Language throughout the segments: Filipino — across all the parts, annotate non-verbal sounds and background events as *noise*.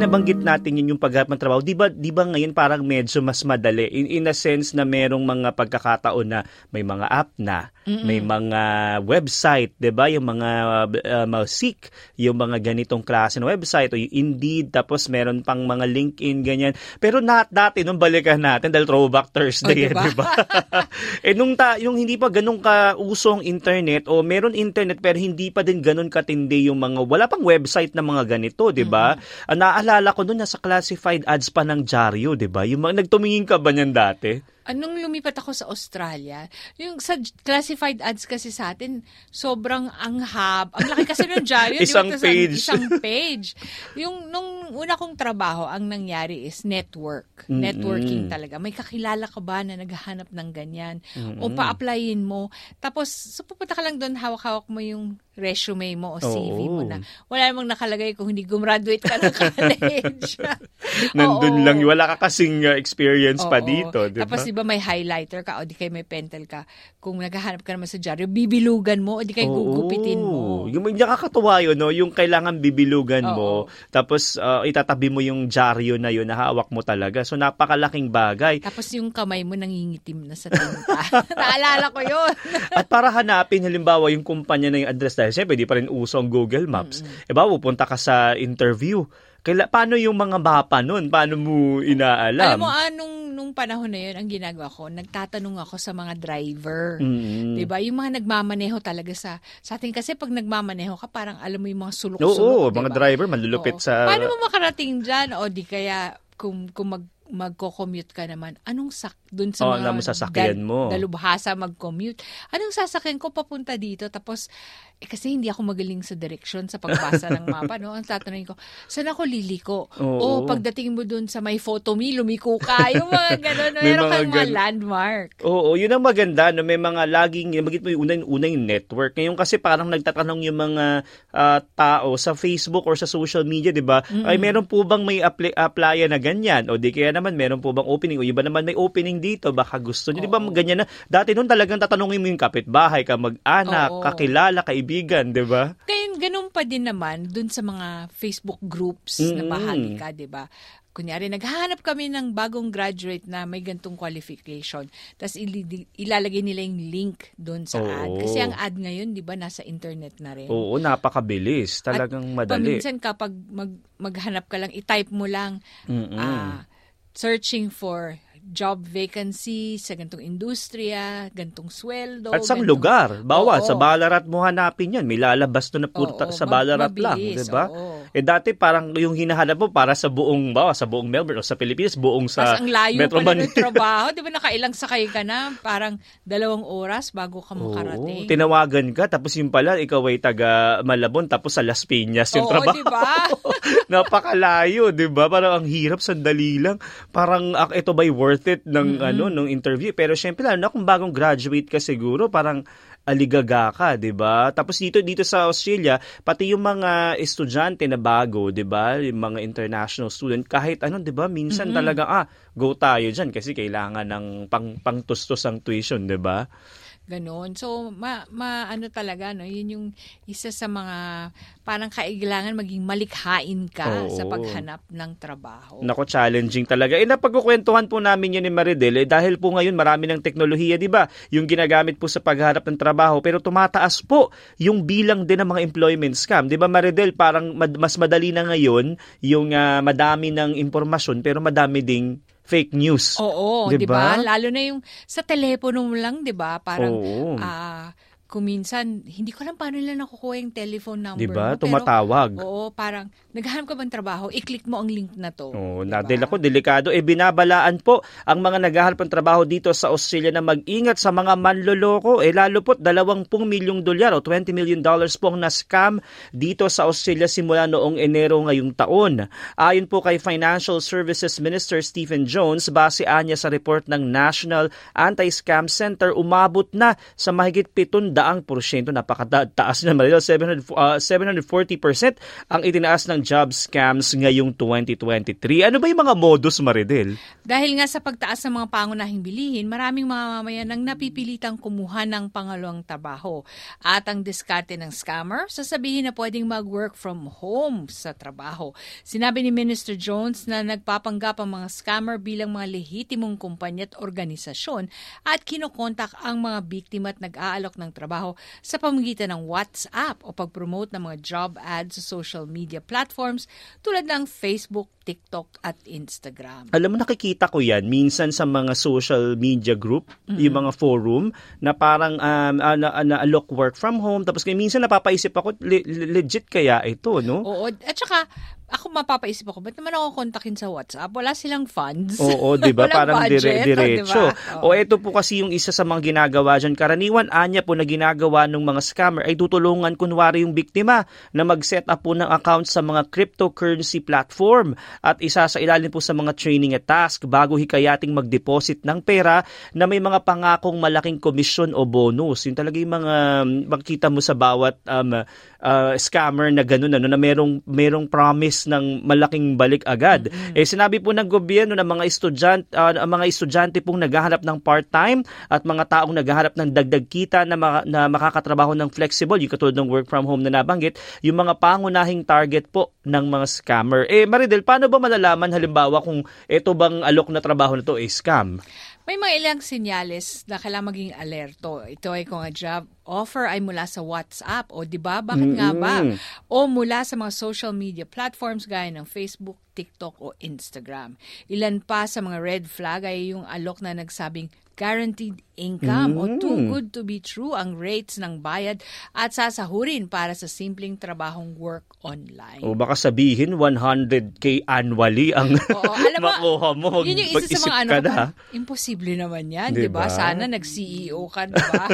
Nabanggit natin yun yung pagharap ng trabaho, di ba, di ba ngayon parang medyo mas madali in, in a sense na merong mga pagkakataon na may mga app na, Mm-mm. may mga website, di ba? Yung mga uh, mga Seek, yung mga ganitong klase ng website o yung Indeed, tapos meron pang mga LinkedIn, ganyan. Pero not dati, nung balikan natin, dahil throwback Thursday, oh, di ba? *laughs* eh, nung ta, yung hindi pa ganun kausong internet o meron internet pero hindi pa din ganun katindi yung mga, wala pang website na mga ganito, di ba? Mm-hmm. Uh, naalala ko noon, nasa classified ads pa ng dyaryo, di ba? Yung mga, nagtumingin ka ba niyan dati? Anong lumipat ako sa Australia, yung sa classified ads kasi sa atin, sobrang anghab. Ang laki kasi ng dyaryo. isang diba? page. Isang page. Yung nung una kong trabaho, ang nangyari is network. Mm-hmm. Networking talaga. May kakilala ka ba na naghahanap ng ganyan? Mm-hmm. O pa-applyin mo. Tapos, so pupunta ka lang doon, hawak-hawak mo yung resume mo o CV Oo. mo na. Wala namang nakalagay kung hindi gumraduate ka ng *laughs* college. *laughs* Nandun Oo. lang, wala ka kasing uh, experience Oo. pa dito. Diba? Tapos diba may highlighter ka o di kayo may pentel ka. Kung naghahanap ka naman sa dyaryo, bibilugan mo o di kayo gugupitin mo. Yung nakakatuwa yun, no? yung kailangan bibilugan Oo. mo, tapos uh, itatabi mo yung dyaryo na yun na hawak mo talaga. So napakalaking bagay. Tapos yung kamay mo nangingitim na sa tinta. *laughs* Naalala ko yun. *laughs* At para hanapin halimbawa yung kumpanya na yung address dahil siyempre di pa rin uso ang Google Maps. Mm-hmm. E ba, pupunta ka sa interview. Kaila, paano yung mga mapa nun? Paano mo inaalam? Alam mo, anong ah, nung panahon na yun, ang ginagawa ko, nagtatanong ako sa mga driver. Mm-hmm. 'Di ba? Yung mga nagmamaneho talaga sa sa atin kasi pag nagmamaneho ka, parang alam mo yung mga sulok-sulok, Oo, diba? mga driver manlulupit Oo. sa Paano mo makarating diyan o di kaya kung kung mag magko-commute ka naman, anong sak dun sa oh, mga mo sasakyan mo. dalubhasa mag-commute? Anong sasakyan ko papunta dito? Tapos eh, kasi hindi ako magaling sa direction sa pagbasa ng mapa, no? Ang tatanungin ko, saan ako liliko? Oo. O pagdating mo dun sa may photo me, lumiko ka. *laughs* Yung mga gano'n, no? meron kang mga landmark. Oo, yun ang maganda, no? May mga laging, magit mo yung una, una yung network. Ngayon kasi parang nagtatanong yung mga uh, tao sa Facebook or sa social media, di ba? Mm-hmm. Ay, meron po bang may apply, applyan na ganyan? O di kaya naman, meron po bang opening? O iba naman may opening dito, baka gusto nyo. Di ba ganyan na? Dati nun talagang tatanungin mo yung kapitbahay, ka mag-anak, Oo. kakilala, kaibigan, di ba? Kaya ganun pa din naman dun sa mga Facebook groups na bahagi ka, di ba? Kunyari, naghahanap kami ng bagong graduate na may gantong qualification. Tapos il- ilalagay nila yung link doon sa Oo. ad. Kasi ang ad ngayon, di ba, nasa internet na rin. Oo, napakabilis. Talagang At madali. Paminsan kapag mag, maghanap ka lang, i-type mo lang, uh, searching for job vacancy sa gantong industriya, gantong sweldo. At sa gantong... lugar. Bawa, oo. sa Ballarat mo hanapin yan. May lalabas to na punta oo, sa Ballarat mabilis, lang. Diba? Oo. Eh dati parang yung hinahanap mo para sa buong, bawa, sa buong Melbourne o sa Pilipinas, buong sa Mas ang layo Metro pa ng trabaho. Di ba *laughs* nakailang sakay ka na? Parang dalawang oras bago ka makarating. Oo. Tinawagan ka, tapos yung pala, ikaw ay taga Malabon, tapos sa Las Piñas yung oo, trabaho. di ba? *laughs* Napakalayo, di ba? Parang ang hirap, sandali lang. Parang, ah, ito ba'y worth it ng mm-hmm. ano nung interview. Pero syempre lalo na kung bagong graduate ka siguro, parang aligaga ka, 'di ba? Tapos dito dito sa Australia, pati yung mga estudyante na bago, 'di ba? Yung mga international student, kahit ano, 'di ba? Minsan mm-hmm. talaga ah, go tayo diyan kasi kailangan ng pang pangtustos ang tuition, 'di ba? Ganon. So, ma, ma ano talaga, no? Yun yung isa sa mga parang kailangan maging malikhain ka Oo. sa paghanap ng trabaho. Nako, challenging talaga. Eh, napagkukwentuhan po namin yun ni Maridel, eh, dahil po ngayon marami ng teknolohiya, di ba? Yung ginagamit po sa paghanap ng trabaho, pero tumataas po yung bilang din ng mga employment scam. Di ba, Maridel, parang mas madali na ngayon yung uh, madami ng impormasyon, pero madami ding fake news. Oo, 'di ba? Lalo na yung sa telepono mo lang, 'di ba? Parang Oo. Uh, kung minsan, hindi ko alam paano nila nakukuha yung telephone number diba? mo. Tumatawag. Pero, oo, parang, naghahanap ka bang trabaho, i-click mo ang link na to. Oo, diba? nadel ako, delikado. Eh, binabalaan po ang mga naghahanap ng trabaho dito sa Australia na mag-ingat sa mga manloloko. Eh, lalo po, 20 milyong dolyar o 20 million dollars po ang na-scam dito sa Australia simula noong Enero ngayong taon. Ayon po kay Financial Services Minister Stephen Jones, base anya sa report ng National Anti-Scam Center, umabot na sa mahigit 7 daang porsyento, napakataas na Maridel, 700, uh, 740% ang itinaas ng job scams ngayong 2023. Ano ba yung mga modus, Maridel? Dahil nga sa pagtaas ng mga pangunahing bilihin, maraming mga mamayan ang napipilitang kumuha ng pangalawang trabaho. At ang diskarte ng scammer, sasabihin na pwedeng mag-work from home sa trabaho. Sinabi ni Minister Jones na nagpapanggap ang mga scammer bilang mga lehitimong kumpanya at organisasyon at kinokontak ang mga biktima at nag-aalok ng trabaho sa pamamagitan ng WhatsApp o pag-promote ng mga job ads sa social media platforms tulad ng Facebook, TikTok at Instagram. Alam mo, nakikita ko yan minsan sa mga social media group, mm-hmm. yung mga forum, na parang um, uh, na, na, alok work from home. Tapos minsan napapaisip ako, le- legit kaya ito, no? Oo. At saka, ako mapapaisip ako, ba't naman ako kontakin sa WhatsApp? Wala silang funds. Oo, *laughs* di ba? Parang budget, dire, diretso. Diba? O ito po kasi yung isa sa mga ginagawa dyan. Karaniwan, anya po na ginagawa ng mga scammer ay tutulungan kunwari yung biktima na mag-set up po ng account sa mga cryptocurrency platform at isa sa ilalim po sa mga training at task bago hikayating mag-deposit ng pera na may mga pangakong malaking komisyon o bonus. Yung talaga yung mga makikita mo sa bawat um, uh, scammer na ganun ano, na merong, merong promise promise ng malaking balik agad. Mm-hmm. Eh sinabi po ng gobyerno na mga estudyante uh, mga estudyante pong naghahanap ng part-time at mga taong naghahanap ng dagdag kita na, ma- na makakatrabaho ng flexible, yung katulad ng work from home na nabanggit, yung mga pangunahing target po ng mga scammer. Eh Maridel, paano ba malalaman halimbawa kung ito bang alok na trabaho na to ay scam? May mga ilang senyales na kailangan maging alerto. Ito ay kung a job offer ay mula sa WhatsApp o 'di ba? Bakit mm-hmm. nga ba? O mula sa mga social media platforms gaya ng Facebook, TikTok o Instagram. Ilan pa sa mga red flag ay yung alok na nagsabing guaranteed income mm. o too good to be true ang rates ng bayad at sasahurin para sa simpleng trabahong work online. O baka sabihin 100k annually ang Oo, alam *laughs* makuha mo. Yun yung isa sa mga ano, na. imposible naman yan, di ba? Sana nag-CEO ka, di ba?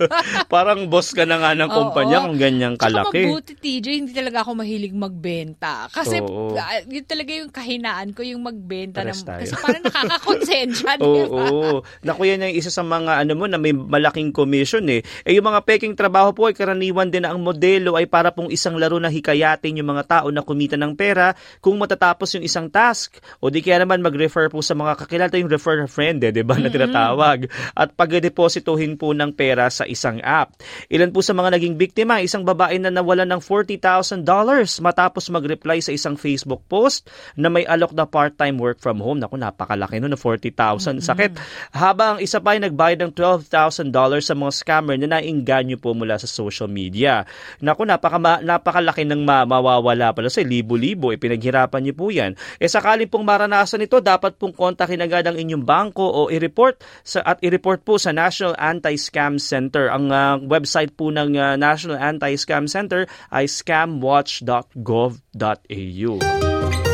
*laughs* Parang boss ka na nga ng kumpanya kung ganyang kalaki. Saka mabuti, TJ, hindi talaga ako mahilig magbenta. Kasi Oo. uh, yun talaga yung kahinaan ko, yung magbenta. Ng, kasi parang nakakakonsensya, *laughs* di ba? Oo. Naku, yan yung isa sa mga ano mo na may malaking commission eh. Eh yung mga peking trabaho po ay karaniwan din na ang modelo ay para pong isang laro na hikayatin yung mga tao na kumita ng pera kung matatapos yung isang task. O di kaya naman mag-refer po sa mga kakilala yung refer a friend eh, di ba, na tinatawag. At pag-depositohin po ng pera sa isang app. Ilan po sa mga naging biktima, isang babae na nawalan ng $40,000 matapos mag-reply sa isang Facebook post na may alok na part-time work from home. Naku, napakalaki no na 40,000. Sakit. Habang isa pa ay nagbayad ng $12,000 sa mga scammer na nainganyo po mula sa social media. Naku, napaka, napakalaki ng ma- mawawala pala sa libo-libo. E pinaghirapan niyo po yan. E sakali pong maranasan ito, dapat pong kontakin agad ang inyong bangko o i-report sa, at i-report po sa National Anti-Scam Center. Ang uh, website po ng uh, National Anti-Scam Center ay scamwatch.gov.au.